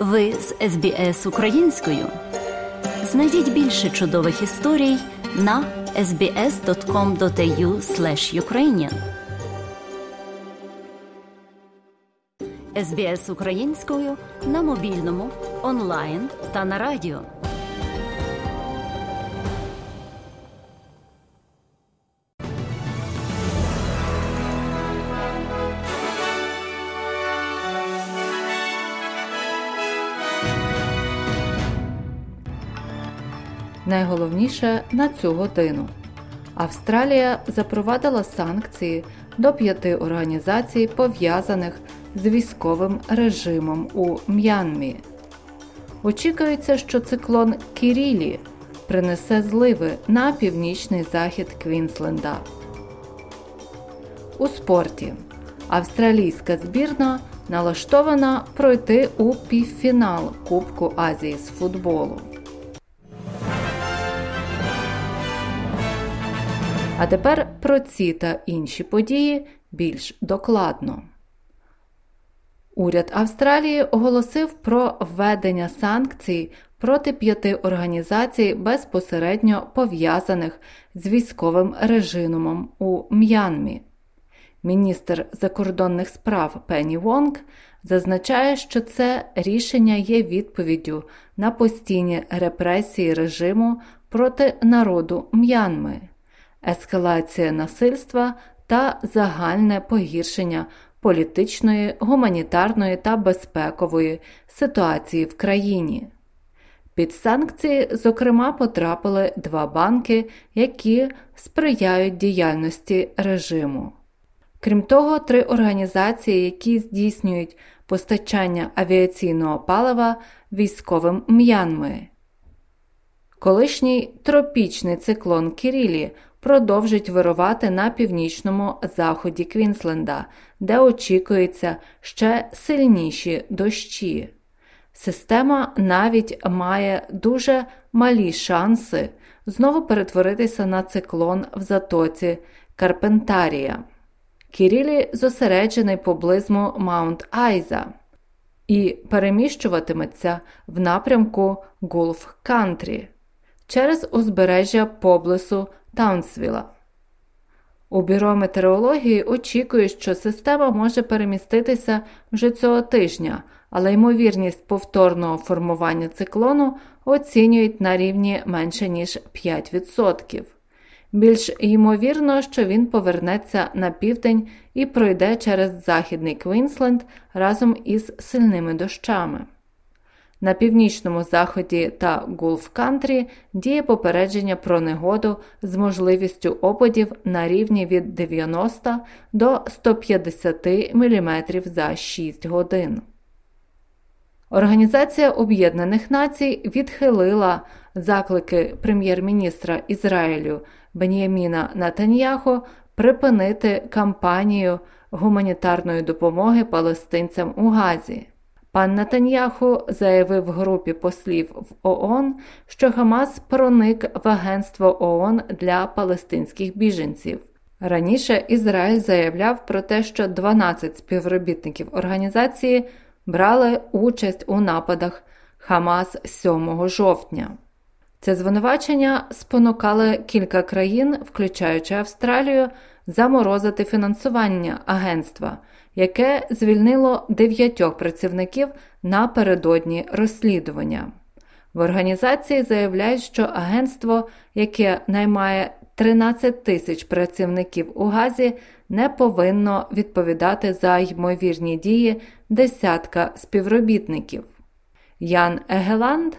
Ви з СБС українською. Знайдіть більше чудових історій на sbs.com.au ukrainian СБС українською на мобільному, онлайн та на радіо. Найголовніше на цю годину. Австралія запровадила санкції до п'яти організацій, пов'язаних з військовим режимом у М'янмі. Очікується, що циклон Кірілі принесе зливи на північний захід Квінсленда. У спорті австралійська збірна налаштована пройти у півфінал Кубку Азії з футболу. А тепер про ці та інші події більш докладно. Уряд Австралії оголосив про введення санкцій проти п'яти організацій, безпосередньо пов'язаних з військовим режимом у М'янмі. Міністр закордонних справ Пенні Вонг зазначає, що це рішення є відповіддю на постійні репресії режиму проти народу М'янми ескалація насильства та загальне погіршення політичної, гуманітарної та безпекової ситуації в країні. Під санкції, зокрема, потрапили два банки, які сприяють діяльності режиму. Крім того, три організації, які здійснюють постачання авіаційного палива військовим М'янми. Колишній тропічний циклон Кірілі продовжить вирувати на північному заході Квінсленда, де очікується ще сильніші дощі. Система навіть має дуже малі шанси знову перетворитися на циклон в затоці Карпентарія. Кірілі зосереджений поблизу Маунт Айза і переміщуватиметься в напрямку Гулф Кантрі через узбережжя поблису Таунсвіла. У бюро метеорології очікують, що система може переміститися вже цього тижня, але ймовірність повторного формування циклону оцінюють на рівні менше ніж 5%. Більш ймовірно, що він повернеться на південь і пройде через Західний Квінсленд разом із сильними дощами. На північному заході та Гулф-Кантрі діє попередження про негоду з можливістю опадів на рівні від 90 до 150 мм за 6 годин. Організація Об'єднаних Націй відхилила заклики прем'єр-міністра Ізраїлю Бен'яміна Натаньяхо припинити кампанію гуманітарної допомоги палестинцям у Газі. Пан Натаньяху заявив групі послів в ООН, що Хамас проник в агентство ООН для палестинських біженців. Раніше Ізраїль заявляв про те, що 12 співробітників організації брали участь у нападах Хамас 7 жовтня. Це звинувачення спонукали кілька країн, включаючи Австралію, заморозити фінансування агентства яке звільнило дев'ятьох працівників напередодні розслідування. В організації заявляють, що агентство, яке наймає 13 тисяч працівників у Газі, не повинно відповідати за ймовірні дії десятка співробітників. Ян Егеланд,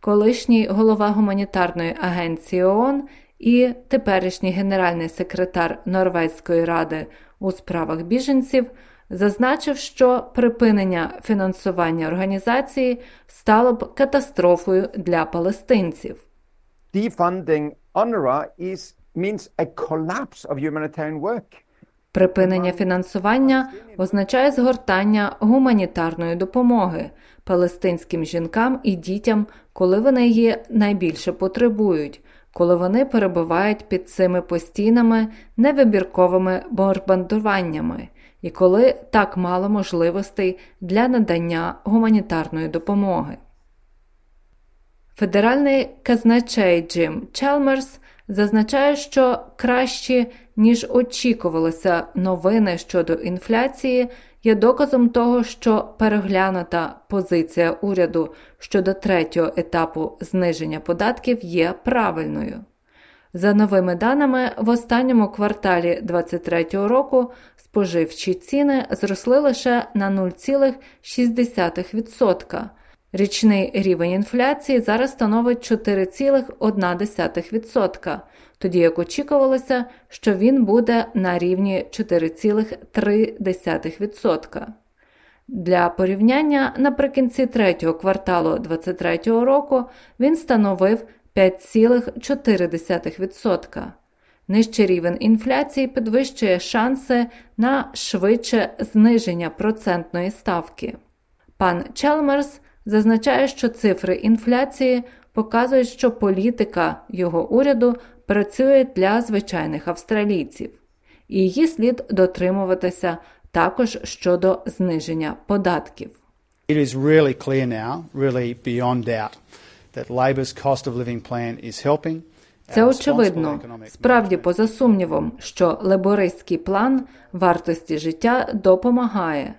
колишній голова гуманітарної агенції ООН і теперішній генеральний секретар Норвезької ради у справах біженців, зазначив, що припинення фінансування організації стало б катастрофою для палестинців. Defunding UNRWA is, means a collapse of humanitarian work. Припинення фінансування означає згортання гуманітарної допомоги палестинським жінкам і дітям, коли вони її найбільше потребують, коли вони перебувають під цими постійними невибірковими бомбардуваннями, і коли так мало можливостей для надання гуманітарної допомоги. Федеральний казначей Джим Челмерс зазначає, що кращі, ніж очікувалося новини щодо інфляції, є доказом того, що переглянута позиція уряду щодо третього етапу зниження податків є правильною. За новими даними, в останньому кварталі 2023 року споживчі ціни зросли лише на 0,6%. Річний рівень інфляції зараз становить 4,1%, тоді як очікувалося, що він буде на рівні 4,3%. Для порівняння наприкінці третього кварталу 2023 року він становив 5,4%. Нижчий рівень інфляції підвищує шанси на швидше зниження процентної ставки. Пан Челмерс зазначає, що цифри інфляції показують, що політика його уряду працює для звичайних австралійців, і її слід дотримуватися також щодо зниження податків. It is really clear now, really beyond doubt, that Labor's cost of living plan is helping. Це очевидно, справді поза сумнівом, що лебористський план вартості життя допомагає.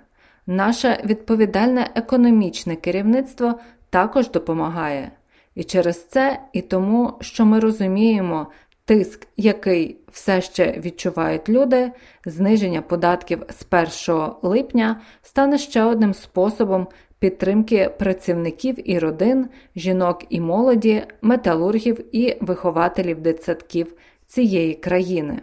Наше відповідальне економічне керівництво також допомагає. І через це, і тому, що ми розуміємо тиск, який все ще відчувають люди, зниження податків з 1 липня стане ще одним способом підтримки працівників і родин, жінок і молоді, металургів і вихователів дитсадків цієї країни.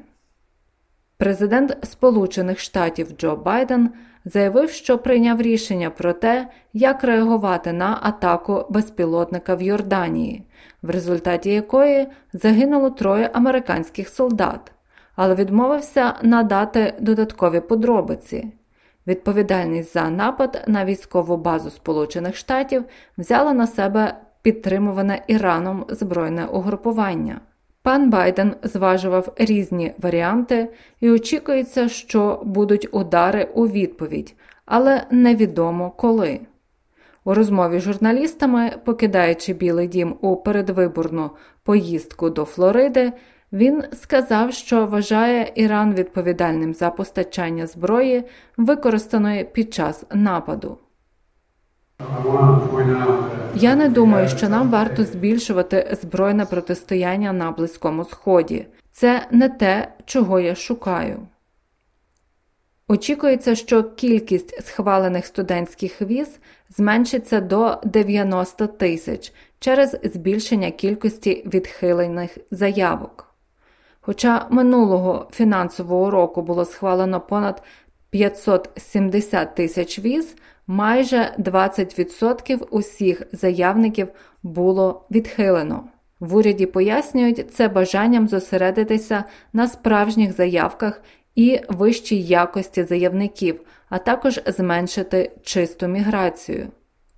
Президент Сполучених Штатів Джо Байден заявив, що прийняв рішення про те, як реагувати на атаку безпілотника в Йорданії, в результаті якої загинуло троє американських солдат, але відмовився надати додаткові подробиці. Відповідальність за напад на військову базу Сполучених Штатів взяло на себе підтримуване Іраном збройне угрупування. Пан Байден зважував різні варіанти і очікується, що будуть удари у відповідь, але невідомо коли. У розмові з журналістами, покидаючи Білий дім у передвиборну поїздку до Флориди, він сказав, що вважає Іран відповідальним за постачання зброї, використаної під час нападу. Я не думаю, що нам варто збільшувати збройне протистояння на Близькому Сході. Це не те, чого я шукаю. Очікується, що кількість схвалених студентських віз зменшиться до 90 тисяч через збільшення кількості відхилених заявок. Хоча минулого фінансового року було схвалено понад 570 тисяч віз, майже 20% усіх заявників було відхилено. В уряді пояснюють це бажанням зосередитися на справжніх заявках і вищій якості заявників, а також зменшити чисту міграцію.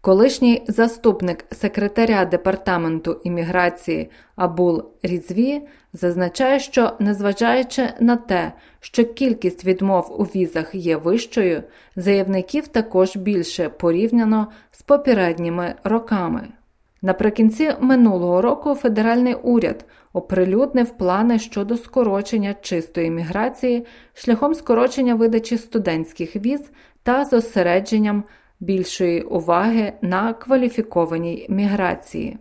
Колишній заступник секретаря департаменту імміграції Абул Різві зазначає, що, незважаючи на те, що кількість відмов у візах є вищою, заявників також більше порівняно з попередніми роками. Наприкінці минулого року федеральний уряд оприлюднив плани щодо скорочення чистої міграції шляхом скорочення видачі студентських віз та зосередженням більшої уваги на кваліфікованій міграції.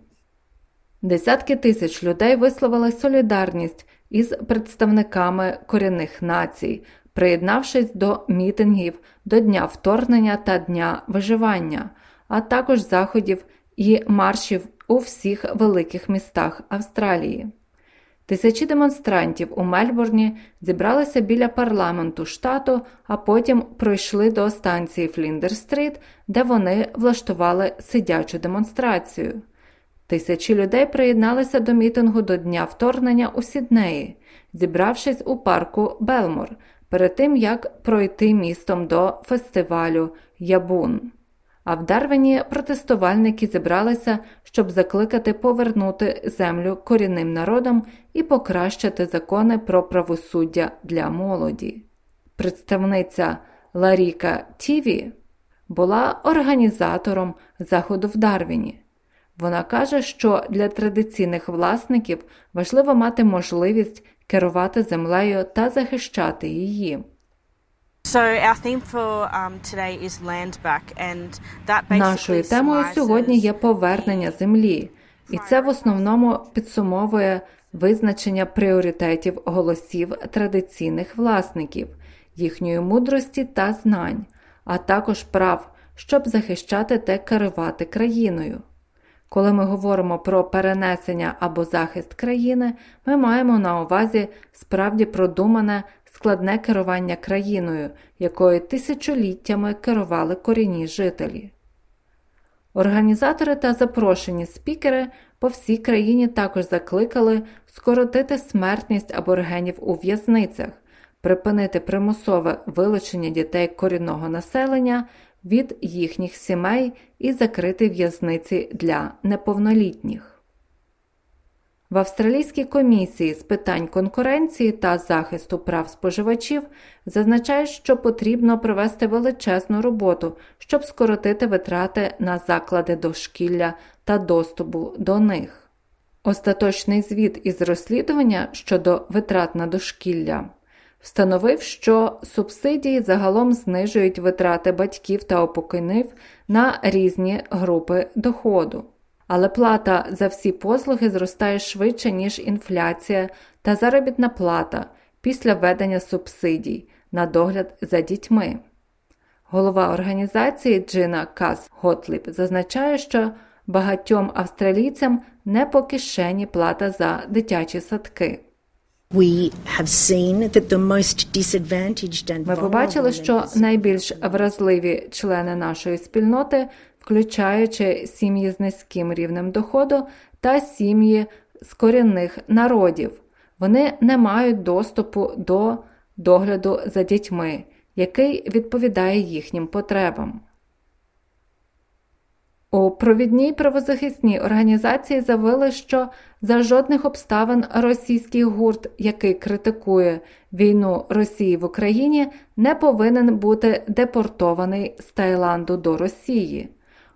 Десятки тисяч людей висловили солідарність із представниками корінних націй, приєднавшись до мітингів до Дня вторгнення та Дня виживання, а також заходів і маршів у всіх великих містах Австралії. Тисячі демонстрантів у Мельбурні зібралися біля парламенту штату, а потім пройшли до станції Фліндер-стріт, де вони влаштували сидячу демонстрацію. Тисячі людей приєдналися до мітингу до Дня вторгнення у Сіднеї, зібравшись у парку Белмор, перед тим як пройти містом до фестивалю Ябун. А в Дарвені протестувальники зібралися, щоб закликати повернути землю корінним народам і покращити закони про правосуддя для молоді. Представниця Ларіка Тіві була організатором заходу в Дарвіні. Вона каже, що для традиційних власників важливо мати можливість керувати землею та захищати її. Нашою темою сьогодні є повернення землі, і це в основному підсумовує визначення пріоритетів голосів традиційних власників, їхньої мудрості та знань, а також прав, щоб захищати та керувати країною. Коли ми говоримо про перенесення або захист країни, ми маємо на увазі справді продумане складне керування країною, якою тисячоліттями керували корінні жителі. Організатори та запрошені спікери по всій країні також закликали скоротити смертність аборигенів у в'язницях, припинити примусове вилучення дітей корінного населення від їхніх сімей і закрити в'язниці для неповнолітніх. В Австралійській комісії з питань конкуренції та захисту прав споживачів зазначають, що потрібно провести величезну роботу, щоб скоротити витрати на заклади дошкілля та доступу до них. Остаточний звіт із розслідування щодо витрат на дошкілля встановив, що субсидії загалом знижують витрати батьків та опокинів на різні групи доходу. Але плата за всі послуги зростає швидше, ніж інфляція та заробітна плата після введення субсидій на догляд за дітьми. Голова організації Джина Кас Готліп зазначає, що багатьом австралійцям не по кишені плата за дитячі садки. Ми побачили, що найбільш вразливі члени нашої спільноти, включаючи сім'ї з низьким рівнем доходу та сім'ї з корінних народів, вони не мають доступу до догляду за дітьми, який відповідає їхнім потребам. У провідній правозахисній організації заявили, що за жодних обставин російський гурт, який критикує війну Росії в Україні, не повинен бути депортований з Таїланду до Росії.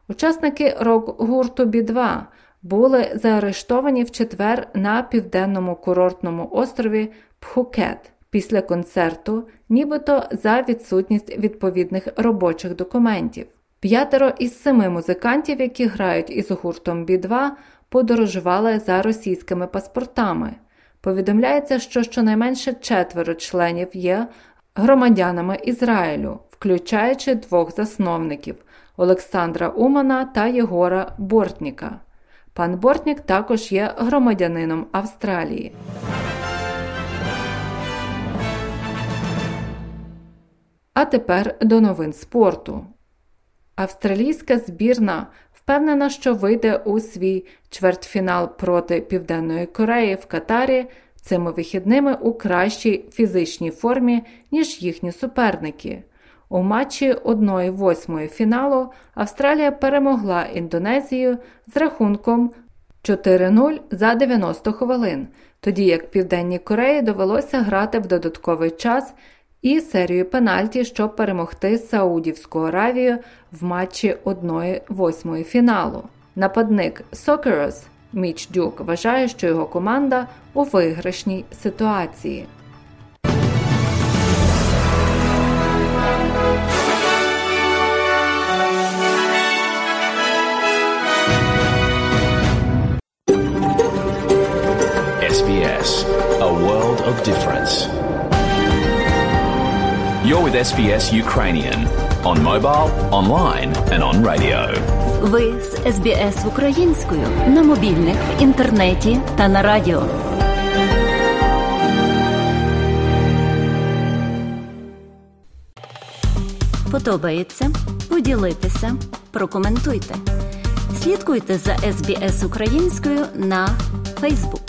Учасники рок-гурту Бі-2 були заарештовані в четвер на південному курортному острові Пхукет після концерту, нібито за відсутність відповідних робочих документів. П'ятеро із семи музикантів, які грають із гуртом Бі-2, подорожували за російськими паспортами. Повідомляється, що щонайменше четверо членів є громадянами Ізраїлю, включаючи двох засновників Олександра Умана та Єгора Бортніка. Пан Бортнік також є громадянином Австралії. А тепер до новин спорту. Австралійська збірна впевнена, що вийде у свій чвертьфінал проти Південної Кореї в Катарі цими вихідними у кращій фізичній формі, ніж їхні суперники. У матчі 1-8 фіналу Австралія перемогла Індонезію з рахунком 4-0 за 90 хвилин, тоді як Південній Кореї довелося грати в додатковий час і серію пенальті, щоб перемогти Саудівську Аравію в матчі 1-8 фіналу. Нападник Сокерос Міч Дюк вважає, що його команда у виграшній ситуації. Of difference. You're with SBS Ukrainian on mobile, online and on radio. Ви з СБС українською на мобільних, в інтернеті та на радіо. Подобається? Поділитися, прокоментуйте. Слідкуйте за СБС українською на Фейсбук.